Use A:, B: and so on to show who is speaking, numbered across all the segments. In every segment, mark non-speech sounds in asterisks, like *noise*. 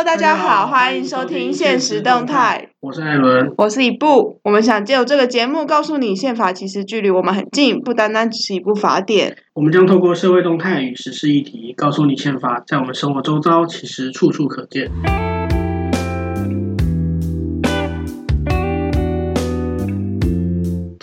A: Hello，大家好，欢迎收听《现实动态》。
B: 我是艾伦，
A: 我是一部。我们想借由这个节目，告诉你宪法其实距离我们很近，不单单只是一部法典。
B: 我们将透过社会动态与时事议题，告诉你宪法在我们生活周遭其实处处可见。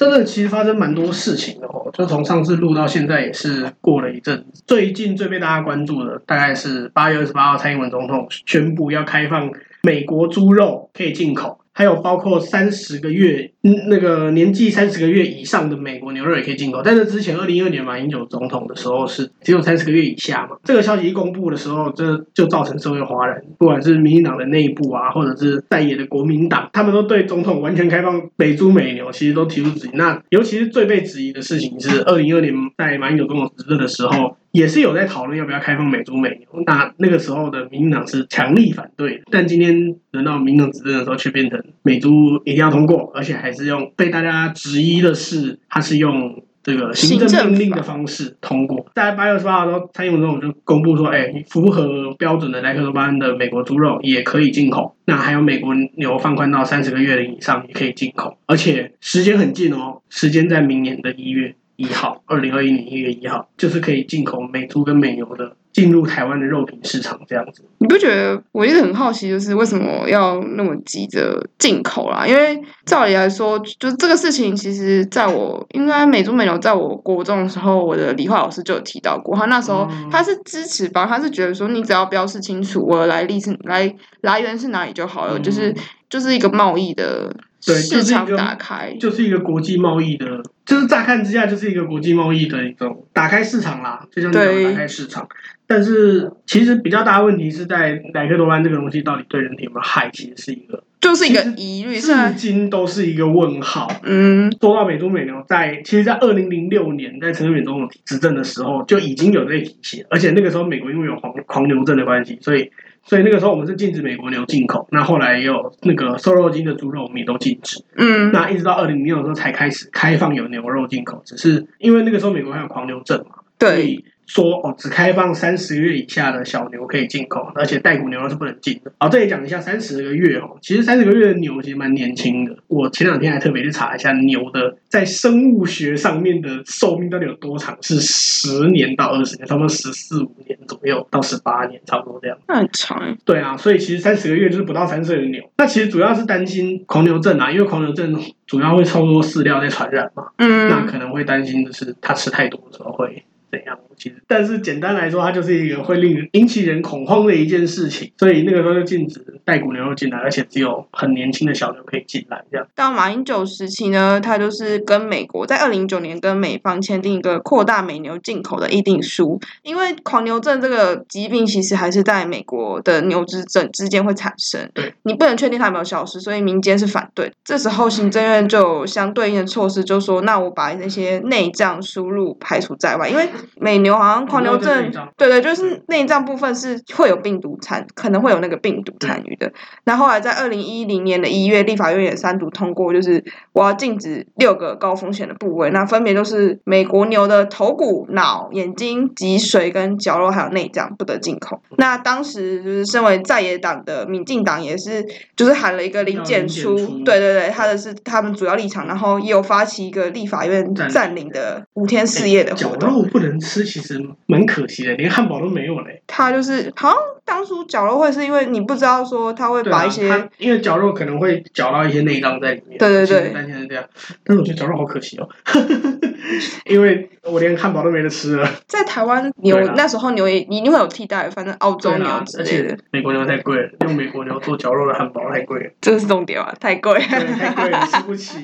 B: 真的，其实发生蛮多事情的哦。就从上次录到现在，也是过了一阵子。最近最被大家关注的，大概是八月二十八号，蔡英文总统宣布要开放美国猪肉可以进口。还有包括三十个月，那个年纪三十个月以上的美国牛肉也可以进口。但是之前二零一二年马英九总统的时候是只有三十个月以下嘛。这个消息一公布的时候，这就造成社会哗然，不管是民进党的内部啊，或者是在野的国民党，他们都对总统完全开放美猪美牛，其实都提出质疑。那尤其是最被质疑的事情是，二零一二年在马英九总统执政的时候。也是有在讨论要不要开放美猪美牛，那那个时候的民进党是强力反对，但今天轮到民进党执政的时候，却变成美猪一定要通过，而且还是用被大家质疑的是，它是用这个行政命令的方式通过。在八月二十八号的时候，蔡英文总统就公布说，哎，符合标准的莱克多巴胺的美国猪肉也可以进口，那还有美国牛放宽到三十个月的以上也可以进口，而且时间很近哦，时间在明年的一月。一号，二零二一年一月一号，就是可以进口美猪跟美牛的进入台湾的肉品市场这样子。
A: 你不觉得我一直很好奇，就是为什么要那么急着进口啦？因为照理来说，就是这个事情，其实在我应该美猪美牛，在我国中的时候，我的理化老师就有提到过。他那时候他是支持吧，他是觉得说，你只要标示清楚我的来历是来来源是哪里就好了，就是就是一个贸易的。对，市场打开，
B: 就是一个国际贸易的，就是乍看之下就是一个国际贸易的一种打开市场啦，就像你讲打开市场。但是其实比较大的问题是在莱克多巴胺这个东西到底对人体有没有害，其实是一个，
A: 就是一个疑虑，
B: 至今都是一个问号。
A: 嗯，
B: 说到美猪美牛，在其实，在二零零六年在陈水扁总统执政的时候就已经有这个体系，而且那个时候美国因为有狂狂牛症的关系，所以。所以那个时候我们是禁止美国牛进口，那后来也有那个瘦肉精的猪肉，我们也都禁止。
A: 嗯，
B: 那一直到二零零六的时候才开始开放有牛肉进口，只是因为那个时候美国还有狂牛症嘛。
A: 对。
B: 说哦，只开放三十个月以下的小牛可以进口，而且带骨牛肉是不能进的。好，这里讲一下三十个月哦，其实三十个月的牛其实蛮年轻的。我前两天还特别去查一下牛的在生物学上面的寿命到底有多长，是十年到二十年，差不多十四五年左右到十八年，差不多这样。
A: 那很长。
B: 对啊，所以其实三十个月就是不到三岁的牛。那其实主要是担心狂牛症啊，因为狂牛症主要会超过饲料在传染嘛。
A: 嗯。
B: 那可能会担心的是，它吃太多的时候会。怎样？其实，但是简单来说，它就是一个会令人引起人恐慌的一件事情。所以那个时候就禁止带骨牛肉进来，而且只有很年轻的小牛可以进来。这样。
A: 到马英九时期呢，他就是跟美国在二零一九年跟美方签订一个扩大美牛进口的议定书。因为狂牛症这个疾病其实还是在美国的牛只症之间会产生。
B: 对。
A: 你不能确定它有没有消失，所以民间是反对。这时候行政院就有相对应的措施，就说那我把那些内脏输入排除在外，因为。美牛好像狂牛症，对对，就是内脏部分是会有病毒参，可能会有那个病毒参与的。那后来在二零一零年的一月，立法院也三读通过，就是我要禁止六个高风险的部位，那分别就是美国牛的头骨、脑、眼睛、脊髓跟绞肉，还有内脏不得进口。那当时就是身为在野党的民进党也是，就是喊了一个零检出，对对对，他的是他们主要立场，然后也有发起一个立法院占领的五天四夜的活动。
B: 绞肉不能吃，其实蛮可惜的，连汉堡都没有嘞。
A: 他就是好像当初绞肉会是因为你不知道说他会把一些，
B: 啊、因为绞肉可能会绞到一些内脏在里面。
A: 对对对，
B: 担心是这样。但是我觉得绞肉好可惜哦，*laughs* *laughs* 因为我连汉堡都没得吃了。
A: 在台湾牛那时候牛也一定会有替代，反正澳洲牛之类的。
B: 美国牛太贵了，用美国牛做绞肉的汉堡太贵了。
A: 这是重点啊，太贵，
B: 太贵了，吃不起。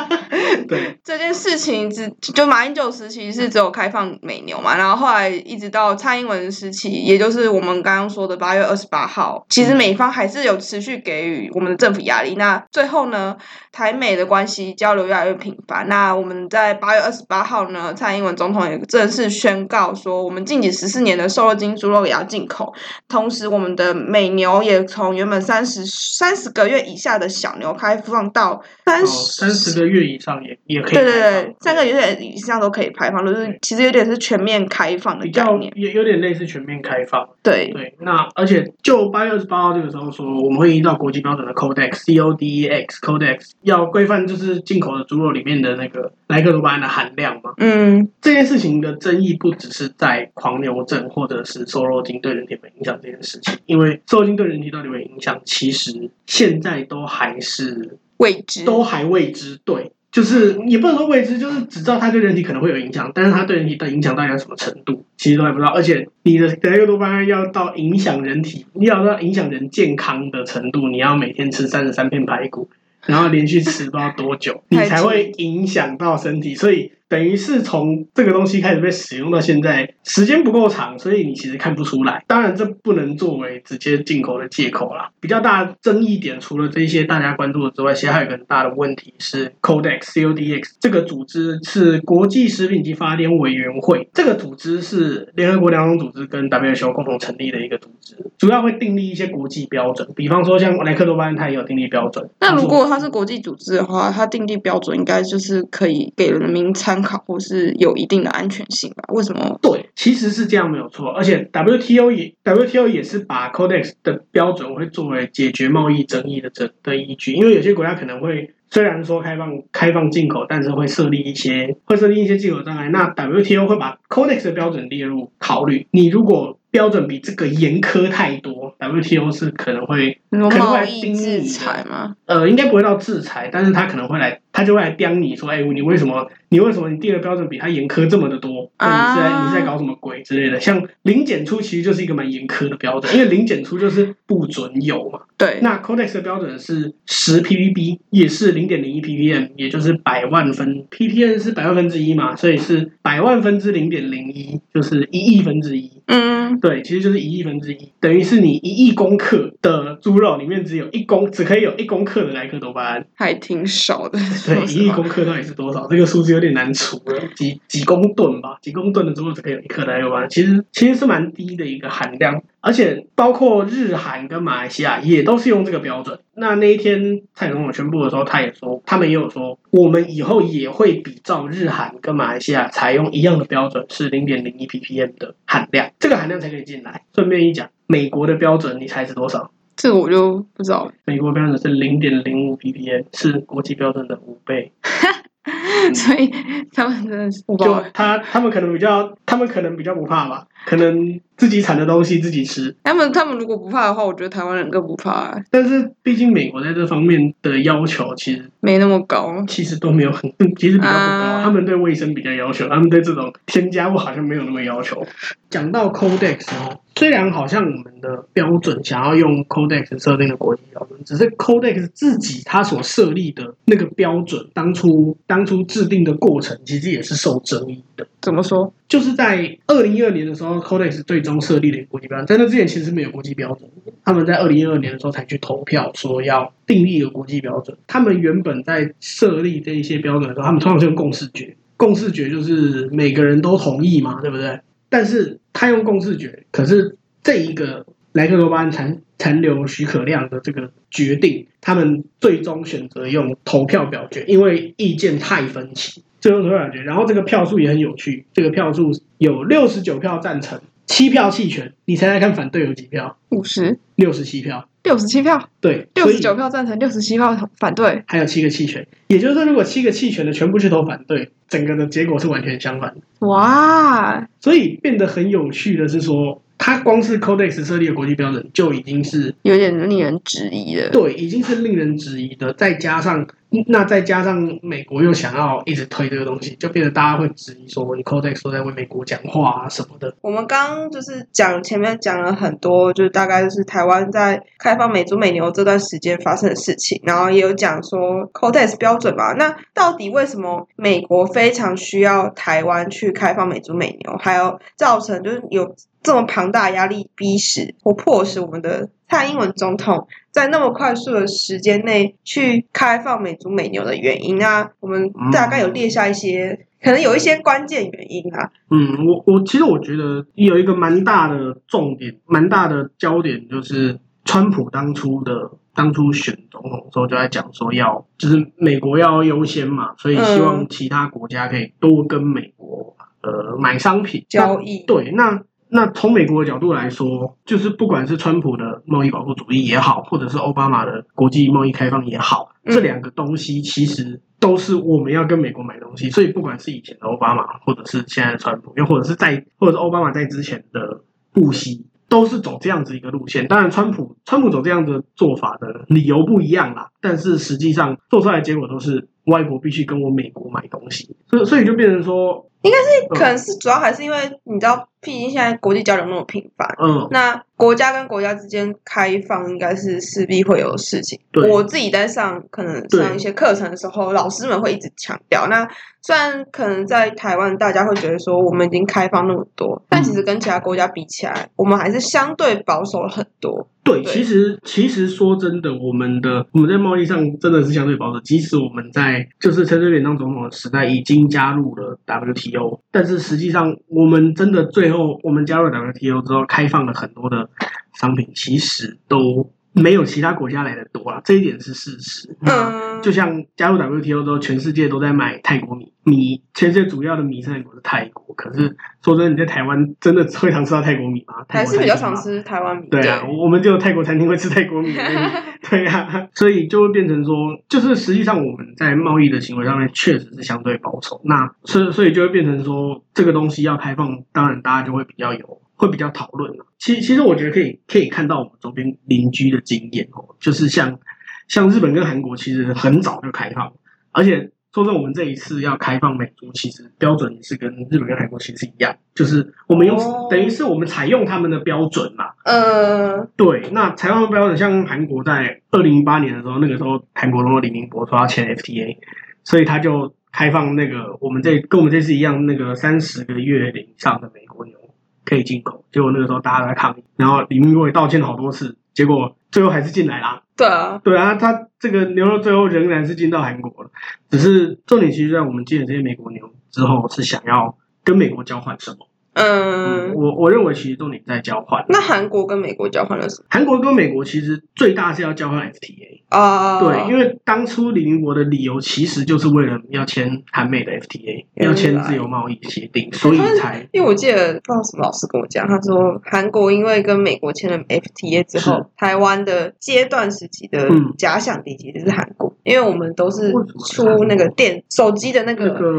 B: *laughs* 对
A: 这件事情，只就马英九时期是只有开放美牛嘛，然后后来一直到蔡英文时期，也就是我们刚刚说的八月二十八号，其实美方还是有持续给予我们的政府压力。那最后呢，台美的关系交流越来越频繁。那我们在八月二十八号呢，蔡英文总统也正式宣告说，我们近几十四年的瘦肉精猪肉也要进口。同时，我们的美牛也从原本三十三十个月以下的小牛开放到三十
B: 三十个月以上也也可以。
A: 对对对，三个月以上都可以排放，就是其实有点是全面开放的概念，
B: 也有点类似全面开放。
A: 对
B: 对，那而且就八月二十八号这个时候说，我们会依照国际标准的 Codex，C O D E X Codex 要规范，就是进口的猪肉里面的那个莱克多巴胺的含量吗。
A: 嗯，
B: 这件事情的争议不只是在狂牛症或者是瘦肉精对人体有没有影响这件事情，因为瘦肉精对人体到底有没有影响，其实现在都还是
A: 未知，
B: 都还未知。对。就是也不能说未知，就是只知道它对人体可能会有影响，但是它对人体的影响到底有什么程度，其实都还不知道。而且你的莱克多巴胺要到影响人体，你要到影响人健康的程度，你要每天吃三十三片排骨，然后连续吃不知道多久，你才会影响到身体。所以。等于是从这个东西开始被使用到现在，时间不够长，所以你其实看不出来。当然，这不能作为直接进口的借口啦。比较大的争议点，除了这些大家关注的之外，其实还有一个很大的问题是 Codex CODX 这个组织是国际食品及法典委员会，这个组织是联合国粮农组织跟 WHO 共同成立的一个组织，主要会订立一些国际标准。比方说，像莱克多巴胺，它也有订立标准。
A: 那如果它是国际组织的话，它订立标准应该就是可以给人民参。参考或是有一定的安全性吧？为什么？
B: 对，其实是这样没有错。而且 WTO 也 WTO 也是把 Codex 的标准会作为解决贸易争议的这的依据，因为有些国家可能会虽然说开放开放进口，但是会设立一些会设立一些进口障碍。那 WTO 会把 Codex 的标准列入考虑。你如果标准比这个严苛太多，WTO 是可能会可能会来盯你的。呃，应该不会到制裁，但是他可能会来。他就会来刁你说：“哎，你为什么？你为什么你定的标准比他严苛这么的多？啊你是在你是在搞什么鬼之类的？像零检出其实就是一个蛮严苛的标准，因为零检出就是不准有嘛。
A: 对。
B: 那 Codex 的标准是十 ppb，也是零点零一 ppm，也就是百万分 ppm 是百万分之一嘛，所以是百万分之零点零一，就是一亿分之一。
A: 嗯，
B: 对，其实就是一亿分之一，等于是你一亿公克的猪肉里面只有一公，只可以有一公克的莱克多巴胺，
A: 还挺少的。”
B: 对，*laughs* 一亿公克到底是多少？这个数字有点难除了，几几公吨吧？几公吨的猪肉只可以有一克莱克多巴胺，其实其实是蛮低的一个含量。而且包括日韩跟马来西亚也都是用这个标准。那那一天蔡总统宣布的时候，他也说，他们也有说，我们以后也会比照日韩跟马来西亚采用一样的标准，是零点零一 ppm 的含量，这个含量才可以进来。顺便一讲，美国的标准你猜是多少？
A: 这个我就不知道。
B: 美国标准是零点零五 ppm，是国际标准的五倍。*laughs*
A: 所以他们真的是，
B: 就他他们可能比较，他们可能比较不怕吧，可能。自己产的东西自己吃，
A: 他们他们如果不怕的话，我觉得台湾人更不怕。
B: 但是毕竟美国在这方面的要求其实
A: 没那么高，
B: 其实都没有很，*laughs* 其实比较不高。啊、他们对卫生比较要求，他们对这种添加物好像没有那么要求。讲到 Codex 哦，虽然好像我们的标准想要用 Codex 设定的国际标准，只是 Codex 自己它所设立的那个标准，当初当初制定的过程其实也是受争议的。
A: 怎么说？
B: 就是在二零一二年的时候，Codex 最终设立了一个国际标准。在那之前，其实没有国际标准。他们在二零一二年的时候才去投票，说要订立一个国际标准。他们原本在设立这一些标准的时候，他们通常是用共识决。共识决就是每个人都同意嘛，对不对？但是他用共识决，可是这一个莱克多巴胺残残留许可量的这个决定，他们最终选择用投票表决，因为意见太分歧。最终投票表决，然后这个票数也很有趣，这个票数有六十九票赞成，七票弃权。你猜猜看，反对有几票？
A: 五十，
B: 六十七票，
A: 六十七票。
B: 对，
A: 六十九票赞成，六十七票反对，
B: 还有七个弃权。也就是说，如果七个弃权的全部去投反对，整个的结果是完全相反的。
A: 哇！
B: 所以变得很有趣的是说，它光是 Codex 设立的国际标准就已经是
A: 有点令人质疑了。
B: 对，已经是令人质疑的，再加上。那再加上美国又想要一直推这个东西，就变得大家会质疑说，你 Codex 都在为美国讲话啊什么的。
A: 我们刚刚就是讲前面讲了很多，就是大概就是台湾在开放美猪美牛这段时间发生的事情，然后也有讲说 Codex 标准吧。那到底为什么美国非常需要台湾去开放美猪美牛，还有造成就是有这么庞大压力逼使或迫使我们的蔡英文总统在那么快速的时间内去开放美猪美牛的原因啊，我们大概有列下一些，嗯、可能有一些关键原因啊。
B: 嗯，我我其实我觉得有一个蛮大的重点，蛮大的焦点就是川普当初的当初选总统的时候就在讲说要就是美国要优先嘛，所以希望其他国家可以多跟美国、嗯、呃买商品
A: 交易。
B: 对，那。那从美国的角度来说，就是不管是川普的贸易保护主义也好，或者是奥巴马的国际贸易开放也好，这两个东西其实都是我们要跟美国买东西。所以不管是以前的奥巴马，或者是现在的川普，又或者是在或者是奥巴马在之前的布希，都是走这样子一个路线。当然，川普川普走这样的做法的理由不一样啦，但是实际上做出来的结果都是外国必须跟我美国买东西，所以所以就变成说。
A: 应该是，可能是主要还是因为你知道，毕竟现在国际交流那么频繁，嗯，那国家跟国家之间开放，应该是势必会有事情。对，我自己在上可能上一些课程的时候，老师们会一直强调。那虽然可能在台湾，大家会觉得说我们已经开放那么多，但其实跟其他国家比起来，我们还是相对保守了很多。
B: 对，其实其实说真的，我们的我们在贸易上真的是相对保守。即使我们在就是陈水扁当总统的时代已经加入了 WTO，但是实际上我们真的最后我们加入了 WTO 之后，开放了很多的商品，其实都。没有其他国家来的多啦，这一点是事实。嗯，就像加入 WTO 之后，全世界都在买泰国米，米全世界主要的米生产国是泰国。可是说真的，你在台湾真的会常吃到泰国米吗？
A: 还是比较常吃台湾米。
B: 对啊，我们就有泰国餐厅会吃泰国米。*laughs* 对啊，所以就会变成说，就是实际上我们在贸易的行为上面确实是相对保守。那所以所以就会变成说，这个东西要开放，当然大家就会比较有。会比较讨论。其其实我觉得可以可以看到我们周边邻居的经验哦，就是像像日本跟韩国其实很早就开放，而且说真的，我们这一次要开放美猪，其实标准也是跟日本跟韩国其实是一样，就是我们用、哦、等于是我们采用他们的标准嘛。呃，对，那采用的标准，像韩国在二零一八年的时候，那个时候韩国的李明博说要签 FTA，所以他就开放那个我们这跟我们这次一样，那个三十个月以上的美国牛。可以进口，结果那个时候大家都在抗议，然后李明博也道歉了好多次，结果最后还是进来啦。
A: 对啊，
B: 对啊，他这个牛肉最后仍然是进到韩国了，只是重点其实在我们进了这些美国牛之后，是想要跟美国交换什么？嗯，我我认为其实重点在交换。
A: 那韩国跟美国交换了什么？
B: 韩国跟美国其实最大是要交换 FTA 啊，对，因为当初李明博的理由其实就是为了要签韩美的 FTA，要签自由贸易协定，所以才。
A: 因为我记得不知道什么老师跟我讲，他说韩国因为跟美国签了 FTA 之后，台湾的阶段时期的假想敌其实是韩国，因为我们都是出那个电手机的那个
B: 那个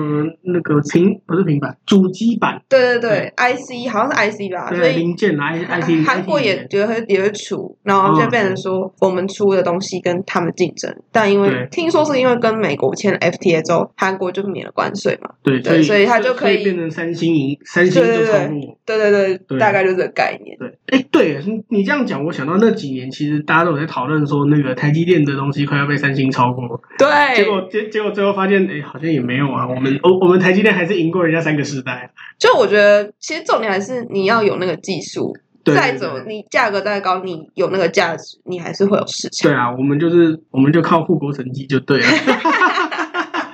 B: 那个平不是平板主机版，
A: 对对对。I C 好像是 I C 吧，所以
B: 零件 I I C
A: 韩国也觉得也会出，然后就变成说我们出的东西跟他们竞争，但因为听说是因为跟美国签了 F T A 之后，韩国就免了关税嘛，
B: 对对，
A: 所以它就可以
B: 变成三星赢，三星就超过，
A: 对对对，大概就是这个概念。
B: 对，哎，对你这样讲，我想到那几年其实大家都有在讨论说那个台积电的东西快要被三星超过，*laughs*
A: 对，
B: 结果结结果最后发现，哎，好像也没有啊，我们我我们台积电还是赢过人家三个世代。
A: 就我觉得。其实重点还是你要有那个技术，再走你价格再高，你有那个价值，你还是会有市场。
B: 对啊，我们就是我们就靠护国神迹就对了。*laughs*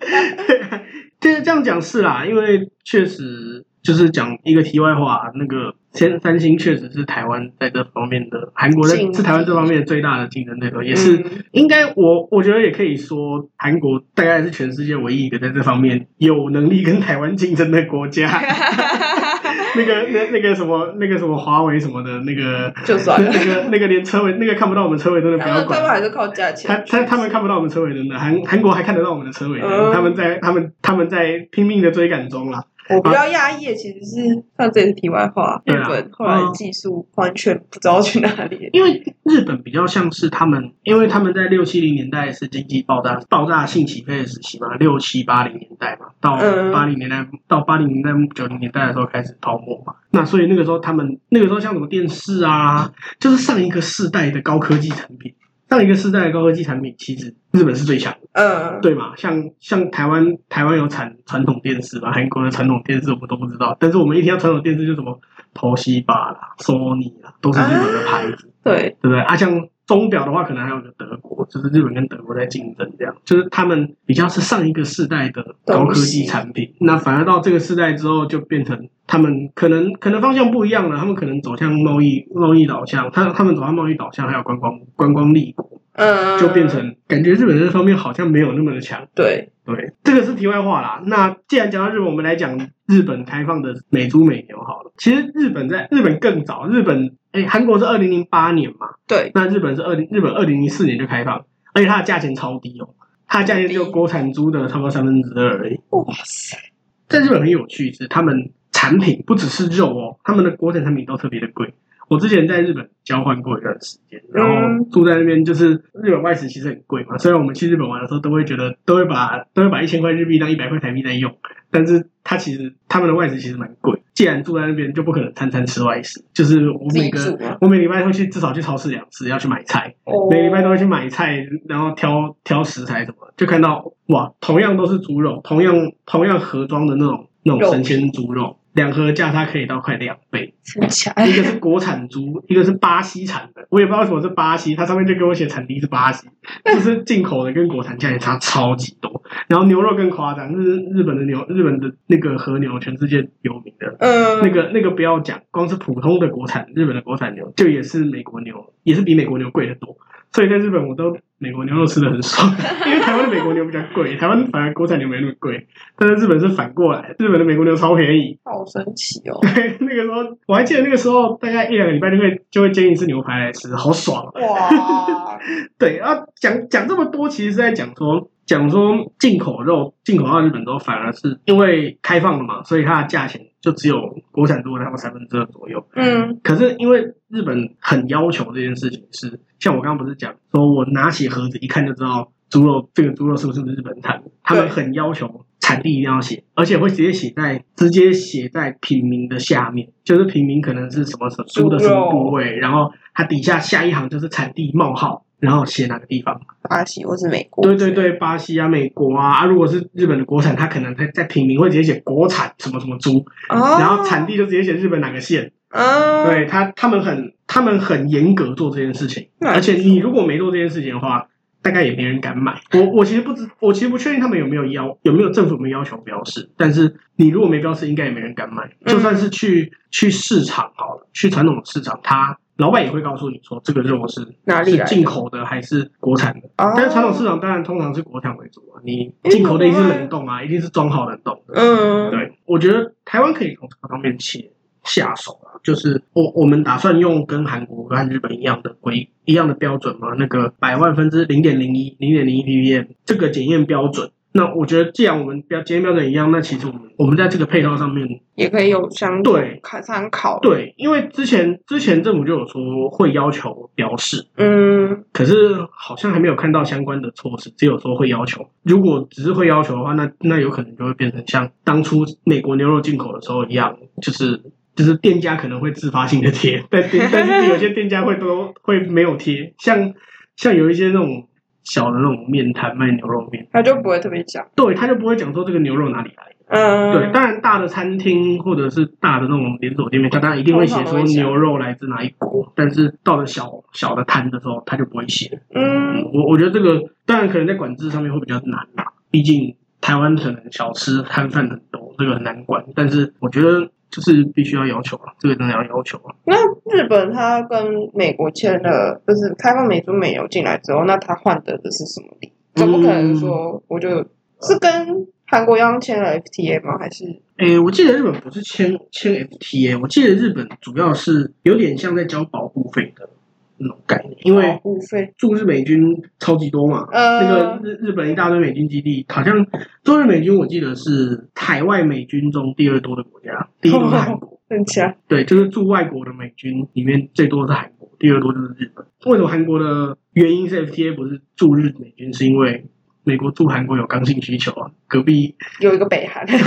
B: *laughs* 这这样讲是啦，因为确实就是讲一个题外话，那个三三星确实是台湾在这方面的，韩国在是台湾这方面最大的竞争对手，也是应该我我觉得也可以说，韩国大概是全世界唯一一个在这方面有能力跟台湾竞争的国家。*laughs* 那个那那个什么那个什么华为什么的那个，
A: 就算了
B: 那个那个连车尾那个看不到我们车尾真的不要 *laughs* 管，
A: 他们还是靠价钱。
B: 他他他们看不到我们车尾真的，韩韩国还看得到我们的车尾灯，嗯、他们在他们他们在拼命的追赶中啦。
A: 我比较讶异的其实是，像这是题外话，日本后来技术完全不知道去哪里。
B: 因为日本比较像是他们，因为他们在六七零年代是经济爆炸爆炸性起飞的时期嘛，六七八零年代嘛，到八零年代到八零年代九零年代的时候开始泡沫嘛，那所以那个时候他们那个时候像什么电视啊，就是上一个世代的高科技产品。上一个世代的高科技产品，其实日本是最强的，嗯，对嘛？像像台湾，台湾有产传统电视吧？韩国的传统电视我们都不知道，但是我们一听到传统电视就什么，Toshiba 啦、Sony 啦，都是日本的牌子，
A: 对
B: 对不对？啊，像钟表的话，可能还有个德国，就是日本跟德国在竞争，这样就是他们比较是上一个世代的高科技产品，那反而到这个世代之后，就变成他们可能可能方向不一样了，他们可能走向贸易贸易导向，他他们走向贸易导向，还有观光观光立国。
A: 嗯，
B: 就变成感觉日本这方面好像没有那么的强。
A: 对
B: 对，这个是题外话啦。那既然讲到日本，我们来讲日本开放的美猪美牛好了。其实日本在日本更早，日本哎，韩国是二零零八年嘛，
A: 对，
B: 那日本是二零日本二零零四年就开放，而且它的价钱超低哦，它的价钱只有国产猪的差不多三分之二而已。
A: 哇塞，
B: 在日本很有趣是，他们产品不只是肉哦，他们的国产产品都特别的贵。我之前在日本交换过一段时间，然后住在那边，就是日本外食其实很贵嘛。虽然我们去日本玩的时候都会觉得，都会把都会把一千块日币当一百块台币在用，但是它其实他们的外食其实蛮贵。既然住在那边，就不可能餐餐吃外食。就是我每个我每礼拜会去至少去超市两次，要去买菜，每礼拜都会去买菜，然后挑挑食材什么，就看到哇，同样都是猪肉，同样同样盒装的那种那种神仙猪肉。两盒价差可以到快两倍，一个是国产猪，一个是巴西产的。我也不知道为什么是巴西，它上面就给我写产地是巴西，就是进口的跟国产价也差超级多。然后牛肉更夸张，日日本的牛，日本的那个和牛，全世界有名的，嗯，那个那个不要讲，光是普通的国产日本的国产牛，就也是美国牛，也是比美国牛贵得多。所以在日本，我都美国牛肉吃的很爽，*laughs* 因为台湾的美国牛比较贵，台湾反而国产牛没那么贵。但是日本是反过来，日本的美国牛超便宜，
A: 好神奇哦！
B: 对，*laughs* 那个时候我还记得那个时候，大概一两个礼拜就会就会煎一次牛排来吃，好爽
A: 哇！*laughs*
B: 对啊，讲讲这么多，其实是在讲说。讲说进口肉进口到日本之后，反而是因为开放了嘛，所以它的价钱就只有国产猪的差不多三分之二左右。
A: 嗯，
B: 可是因为日本很要求这件事情是，像我刚刚不是讲说，我拿起盒子一看就知道猪肉这个猪肉是不是日本产，他们很要求产地一定要写，而且会直接写在直接写在品名的下面，就是品名可能是什么什么猪的什么部位，然后它底下下一行就是产地冒号。然后写哪个地方？
A: 巴西或是美国？
B: 对对对，巴西啊，美国啊。啊，如果是日本的国产，它可能在在品名会直接写国产什么什么猪，哦、然后产地就直接写日本哪个县。
A: 嗯、
B: 对他，他们很他们很严格做这件事情，而且你如果没做这件事情的话，大概也没人敢买。我我其实不知，我其实不确定他们有没有要有没有政府有没有要求标示，但是你如果没标示，应该也没人敢买。就算是去去市场好了，去传统市场，它。老板也会告诉你说，这个肉是哪里来的，是进口的还是国产的？但是传统市场当然通常是国产为主啊。你进口的一定是冷冻啊，一定是装好冷冻的。
A: 嗯，
B: 对，我觉得台湾可以从这个方面切下手啊，就是我我们打算用跟韩国和日本一样的规一样的标准嘛，那个百万分之零点零一零点零一 ppm 这个检验标准。那我觉得，既然我们标检验标准一样，那其实我们我们在这个配套上面
A: 也可以有相对参考。
B: 对，因为之前之前政府就有说会要求标示，
A: 嗯，
B: 可是好像还没有看到相关的措施，只有说会要求。如果只是会要求的话，那那有可能就会变成像当初美国牛肉进口的时候一样，就是就是店家可能会自发性的贴，但但是有些店家会都会没有贴，像像有一些那种。小的那种面摊卖牛肉面，
A: 他就不会特别讲，
B: 对，他就不会讲说这个牛肉哪里来的。
A: 嗯，
B: 对，当然大的餐厅或者是大的那种连锁店面，他当然一定会写说牛肉来自哪一国，但是到了小小的摊的时候，他就不会写。
A: 嗯，
B: 我我觉得这个当然可能在管制上面会比较难啦，毕竟台湾可能小吃摊贩很多，这个很难管，但是我觉得。就是必须要要求啊，这个真的要要求啊。
A: 那日本他跟美国签了，就是开放美猪美牛进来之后，那他换得的是什么利？总不可能说我就是跟韩国一样签了 FTA 吗？还是？诶、
B: 欸，我记得日本不是签签 FTA，我记得日本主要是有点像在交保护费的。那种概念，因为驻日美军超级多嘛，
A: 呃、
B: 那个日 *laughs* 日本一大堆美军基地，好像驻日美军我记得是海外美军中第二多的国家，第一多是韩国，
A: 很强。
B: 对，就是驻外国的美军里面最多的是韩国，第二多就是日本。为什么韩国的原因是 FTA 不是驻日美军？是因为美国驻韩国有刚性需求啊，隔壁
A: 有一个北韩，
B: 对，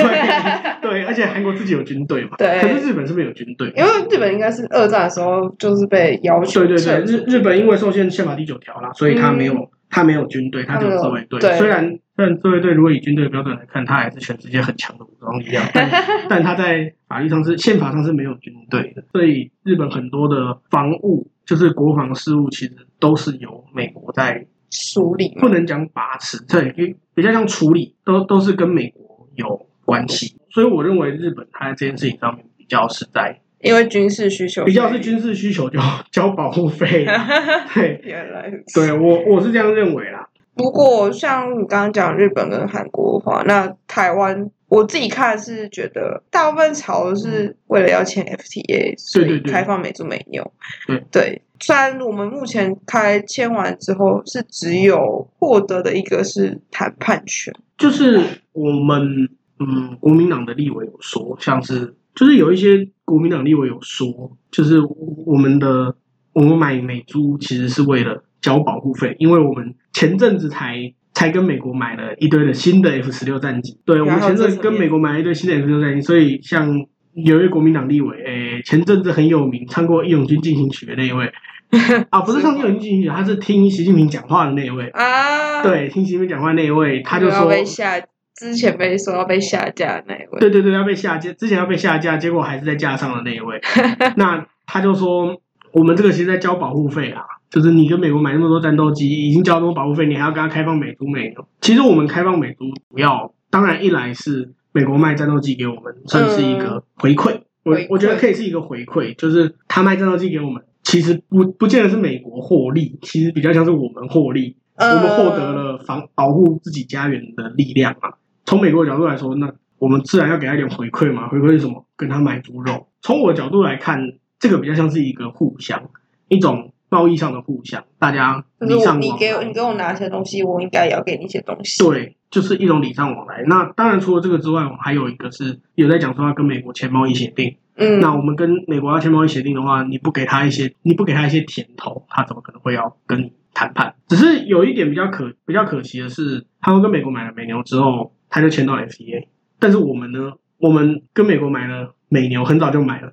B: 对，而且韩国自己有军队嘛，
A: 对，
B: 可是日本是不是有军队，
A: 因为日本应该是二战的时候就是被要求，
B: 对对对，日日本因为受限宪法第九条啦，所以他没有，他没有军队，他只有自卫队。虽然虽然自卫队如果以军队的标准来看，他还是全世界很强的武装力量，但 *laughs* 但他在法律上是宪法上是没有军队的。所以日本很多的防务，就是国防事务，其实都是由美国在
A: 处理，
B: 不能讲把持，对，比较像处理，都都是跟美国有关系。所以我认为日本它在这件事情上面比较是在。
A: 因为军事需求，
B: 比较是军事需求就 *laughs* 交保护费，*laughs* 对，
A: 原来
B: 对我我是这样认为啦。
A: 不过像你刚刚讲日本跟韩国的话，那台湾我自己看是觉得大部分吵的是为了要签 FTA，所以开放美猪美牛。
B: 对
A: 对，虽然我们目前开签完之后是只有获得的一个是谈判权，
B: 就是我们嗯国民党的立委有说，像是。就是有一些国民党立委有说，就是我们的我们买美猪其实是为了交保护费，因为我们前阵子才才跟美国买了一堆的新的 F 十六战机，对，我们前阵跟美国买了一堆新的 F 十六战机，所以像有一位国民党立委，诶，前阵子很有名，唱过《义勇军进行曲》的那一位。*laughs* 啊，不是唱《义勇军进行曲》，他是听习近平讲话的那一位。啊，对，听习近平讲话那一位，他就说被下。
A: 之前被说要被下架的那一位，
B: 对对对，要被下架，之前要被下架，结果还是在架上的那一位。*laughs* 那他就说，我们这个其实在交保护费啊，就是你跟美国买那么多战斗机，已经交那么多保护费，你还要跟他开放美猪美牛。其实我们开放美猪主要，当然一来是美国卖战斗机给我们，算是一个回馈。我我觉得可以是一个回馈，就是他卖战斗机给我们，其实不不见得是美国获利，其实比较像是我们获利，我们获得了防保护自己家园的力量嘛。从美国的角度来说，那我们自然要给他一点回馈嘛。回馈是什么？跟他买猪肉。从我的角度来看，这个比较像是一个互相，一种贸易上的互相。大家礼尚往来。
A: 你给我，你给我拿一些东西，我应该也要给你一些东西。
B: 对，就是一种礼尚往来。那当然，除了这个之外，我还有一个是有在讲说要跟美国签贸易协定。嗯，那我们跟美国要签贸易协定的话，你不给他一些，你不给他一些甜头，他怎么可能会要跟你谈判？只是有一点比较可比较可惜的是，他们跟美国买了美牛之后。他就签到 FTA，但是我们呢？我们跟美国买了美牛，很早就买了，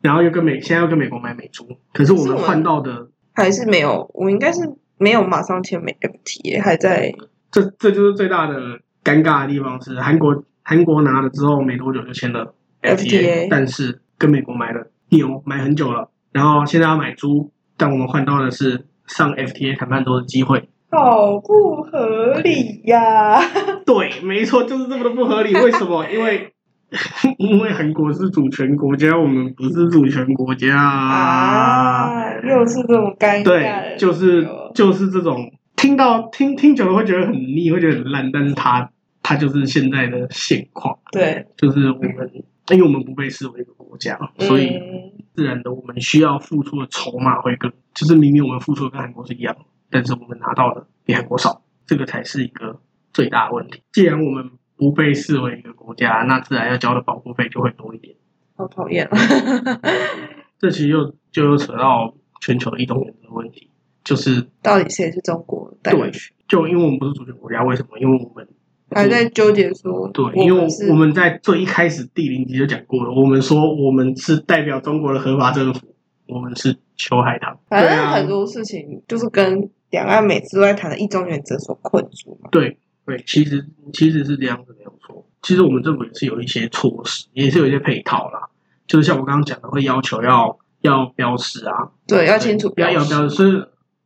B: 然后又跟美现在又跟美国买美猪，可是我们换到的
A: 还是没有，我应该是没有马上签美 FTA，还在。
B: 这这就是最大的尴尬的地方是韩国韩国拿了之后没多久就签了 FTA, 但是跟美国买了牛买很久了，然后现在要买猪，但我们换到的是上 FTA 谈判桌的机会。
A: 好不合理呀！
B: 对，没错，就是这么的不合理。为什么？因为 *laughs* 因为韩国是主权国家，我们不是主权国家
A: 啊！又是这种尴尬。
B: 对，就是就是这种，听到听听久了会觉得很腻，会觉得很烂，但是它它就是现在的现况。
A: 对，
B: 就是我们，因为我们不被视为一个国家，所以自然的我们需要付出的筹码会更，就是明明我们付出的跟韩国是一样。但是我们拿到的比韩国少，这个才是一个最大的问题。既然我们不被视为一个国家，那自然要交的保护费就会多一点。
A: 好讨厌！*laughs*
B: 这其实又就又扯到全球移动原则的问题，就是
A: 到底谁是中国？
B: 对，就因为我们不是主权国家，为什么？因为我们
A: 还在纠结说，
B: 对，因为我们在最一开始第零集就讲过了，我们说我们是代表中国的合法政府，我们是秋海棠。
A: 反正很多事情就是跟。两岸每次都在谈的一中原则所困住嘛？
B: 对对，其实其实是这样子没有错。其实我们政府也是有一些措施，也是有一些配套啦。就是像我刚刚讲的，会要求要要标识啊，
A: 对，要清楚标
B: 要标识。虽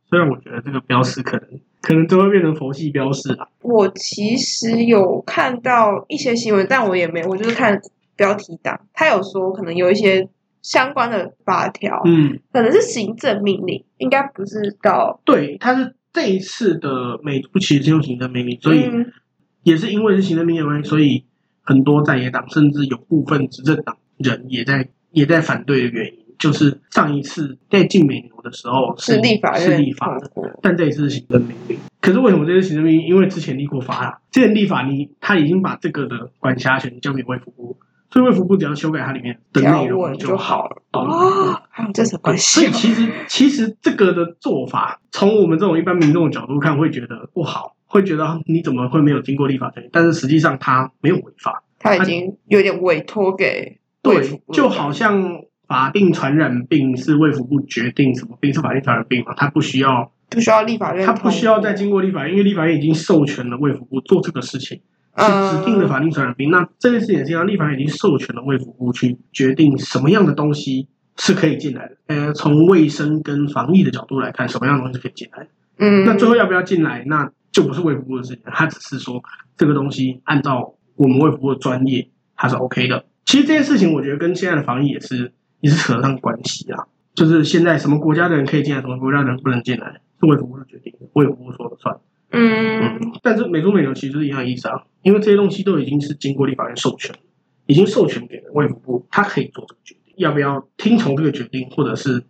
B: 虽然我觉得这个标识可能可能都会变成佛系标识啦。
A: 我其实有看到一些新闻，但我也没，我就是看标题党，他有说可能有一些。相关的法条，嗯，可能是行政命令，应该不是到。
B: 对，他是这一次的美猪其实是用行政命令，所以也是因为是行政命令关系，所以很多在野党甚至有部分执政党人也在也在反对的原因，就是上一次在禁美牛的时候是
A: 立法
B: 是立法的，但这一次是行政命令。可是为什么这次行政命令？因为之前立过法了，之前立法你他已经把这个的管辖权交给卫福部。所以卫福部只要修改它里面的内容就好了？
A: 哦，还有这什么关系？
B: 所以其实其实这个的做法，从我们这种一般民众的角度看，会觉得不好，会觉得你怎么会没有经过立法程序？但是实际上它没有违法，
A: 它已经有点委托给
B: 对，就好像法定传染病是卫福部决定什么病是法定传染病嘛，它不需要
A: 不需要立法院，
B: 他不需要再经过立法院，因为立法院已经授权了卫福部做这个事情，是指定的法定传染病。嗯、那这件事情是要立法院已经授权了卫福部去决定什么样的东西是可以进来的。呃，从卫生跟防疫的角度来看，什么样的东西是可以进来的？嗯，那最后要不要进来，那就不是卫福部的事情，他只是说这个东西按照我们卫福部的专业，它是 OK 的。其实这件事情，我觉得跟现在的防疫也是也是扯上关系啊。就是现在什么国家的人可以进来，什么国家的人不能进来，是卫福部决定的，卫福部说了算。嗯，嗯，但是美猪美牛其实是一样意思啊，因为这些东西都已经是经过立法院授权，已经授权给了卫福部，他可以做这个决定，要不要听从这个决定，或者是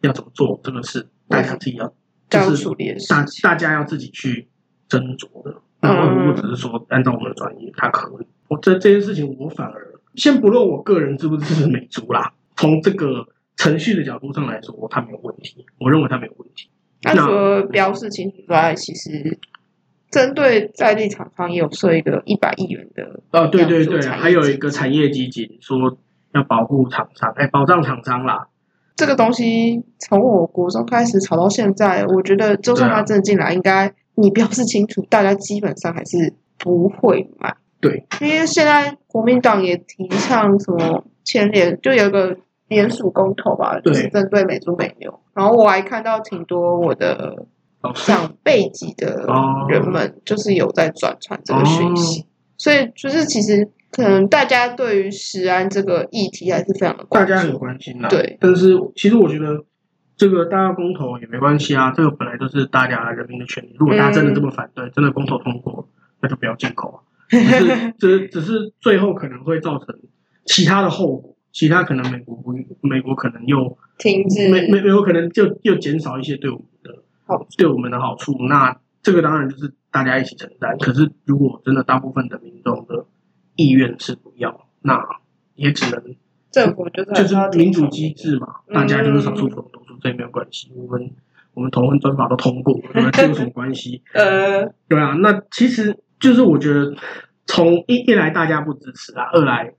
B: 要怎么做，这个是大家自己要，就是大大家要自己去斟酌的。那卫福部只是说按照我们的专业，他可以。我这这件事情，我反而先不论我个人支不支持美足啦，从这个。程序的角度上来说，他没有问题。我认为他没有问题。
A: 那除了标示清楚之外，其实针对在地厂商也有设一个一百亿元的。
B: 哦，对对对，还有一个产业基金，说要保护厂商，哎，保障厂商啦。
A: 这个东西从我国中开始炒到现在，我觉得就算他真的进来，应该你标示清楚，大家基本上还是不会买。
B: 对，
A: 因为现在国民党也提倡什么牵连，就有一个。联署公投吧，就是针对美猪美牛。然后我还看到挺多我的长辈级的人们，就是有在转传这个讯息。所以就是其实可能大家对于食安这个议题还是非常的关
B: 大家很关心的。
A: 对，
B: 但是其实我觉得这个大家公投也没关系啊，这个本来就是大家人民的权利。如果大家真的这么反对，真的公投通过，那就不要进口啊。只是只只是最后可能会造成其他的后果。其他可能美国不，美国可能又
A: 停止，
B: 美美美国可能就又减少一些对我们的好，对我们的好处。那这个当然就是大家一起承担。可是如果真的大部分的民众的意愿是不要，那也只能
A: 政府就是
B: 就是民主机制嘛，大家就是少数服从多数，这也没有关系。我们我们同婚专法都通过，这有什么关系？*laughs* 呃，对啊。那其实就是我觉得，从一一来大家不支持啊，二来。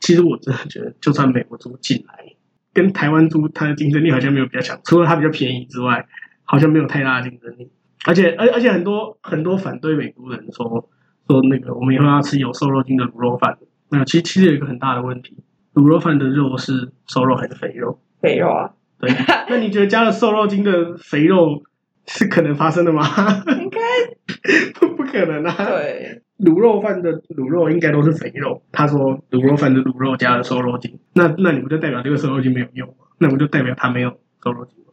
B: 其实我真的觉得，就算美国猪进来，跟台湾猪它的竞争力好像没有比较强，除了它比较便宜之外，好像没有太大的竞争力。而且，而而且很多很多反对美猪的人说说那个我们以后要吃有瘦肉精的卤肉饭。那其实其实有一个很大的问题，卤肉饭的肉是瘦肉还是肥肉？
A: 肥肉啊。
B: 对。那你觉得加了瘦肉精的肥肉 *laughs* 是可能发生的吗？
A: 应该 *laughs*
B: 不不可能啊。
A: 对。
B: 卤肉饭的卤肉应该都是肥肉。他说卤肉饭的卤肉加了瘦肉精，那那你不就代表这个瘦肉精没有用吗？那不就代表它没有瘦肉精吗？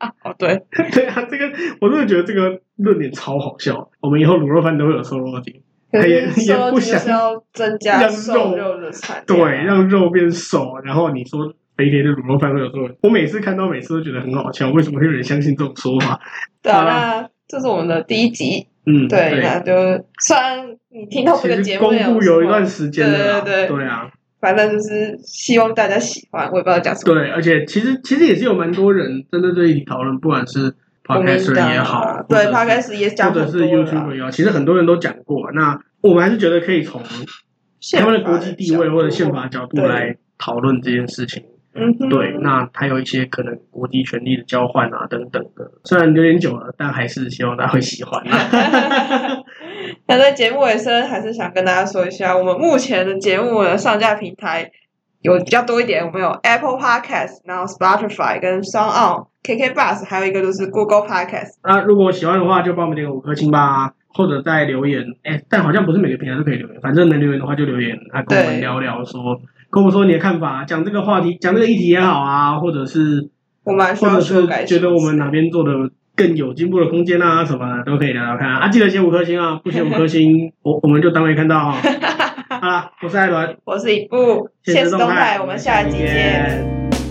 B: *laughs*
A: 哦，对，
B: 对啊，这个我真的觉得这个论点超好笑。我们以后卤肉饭都会有瘦肉精，他也也不想
A: 要增加让肉的产，
B: 对，让肉变瘦。然后你说肥肥的卤肉饭会有瘦肉，我每次看到每次都觉得很好笑。为什么会有人相信这种说法？
A: 对啊，那这是我们的第一集。
B: 嗯，
A: 对，对那就虽然你听到这个节目
B: 公布有一段时间了，
A: 对对对，
B: 对啊，
A: 反正就是希望大家喜欢，我也不知道讲什么。
B: 对，而且其实其实也是有蛮多人针对这一题讨论，不管是 Podcast 也好，
A: 对 Podcast 也讲，
B: 或者是 YouTube 也好，其实很多人都讲过。那我们还是觉得可以从他们的国际地位或者宪法角度来讨论这件事情。嗯，对，那还有一些可能国际权力的交换啊，等等的，虽然有点久了，但还是希望大家会喜欢。*laughs*
A: 那在节目尾声，还是想跟大家说一下，我们目前的节目的上架平台有比较多一点，我们有 Apple Podcast，然后 Spotify 跟 Sound On、KK Bus，还有一个就是 Google Podcast。
B: 那如果喜欢的话，就帮我们点个五颗星吧，或者在留言，哎，但好像不是每个平台都可以留言，反正能留言的话就留言，来跟我们聊聊说。跟我说你的看法，讲这个话题，讲这个议题也好啊，或者是，
A: 我们或者
B: 是觉得我们哪边做的更有进步的空间啊，什么的都可以聊聊看啊。啊记得写五颗星啊，*laughs* 不写五颗星，我我们就当没看到哈。*laughs* 好了，我是艾伦，
A: 我是一部现实动态，我们下集见。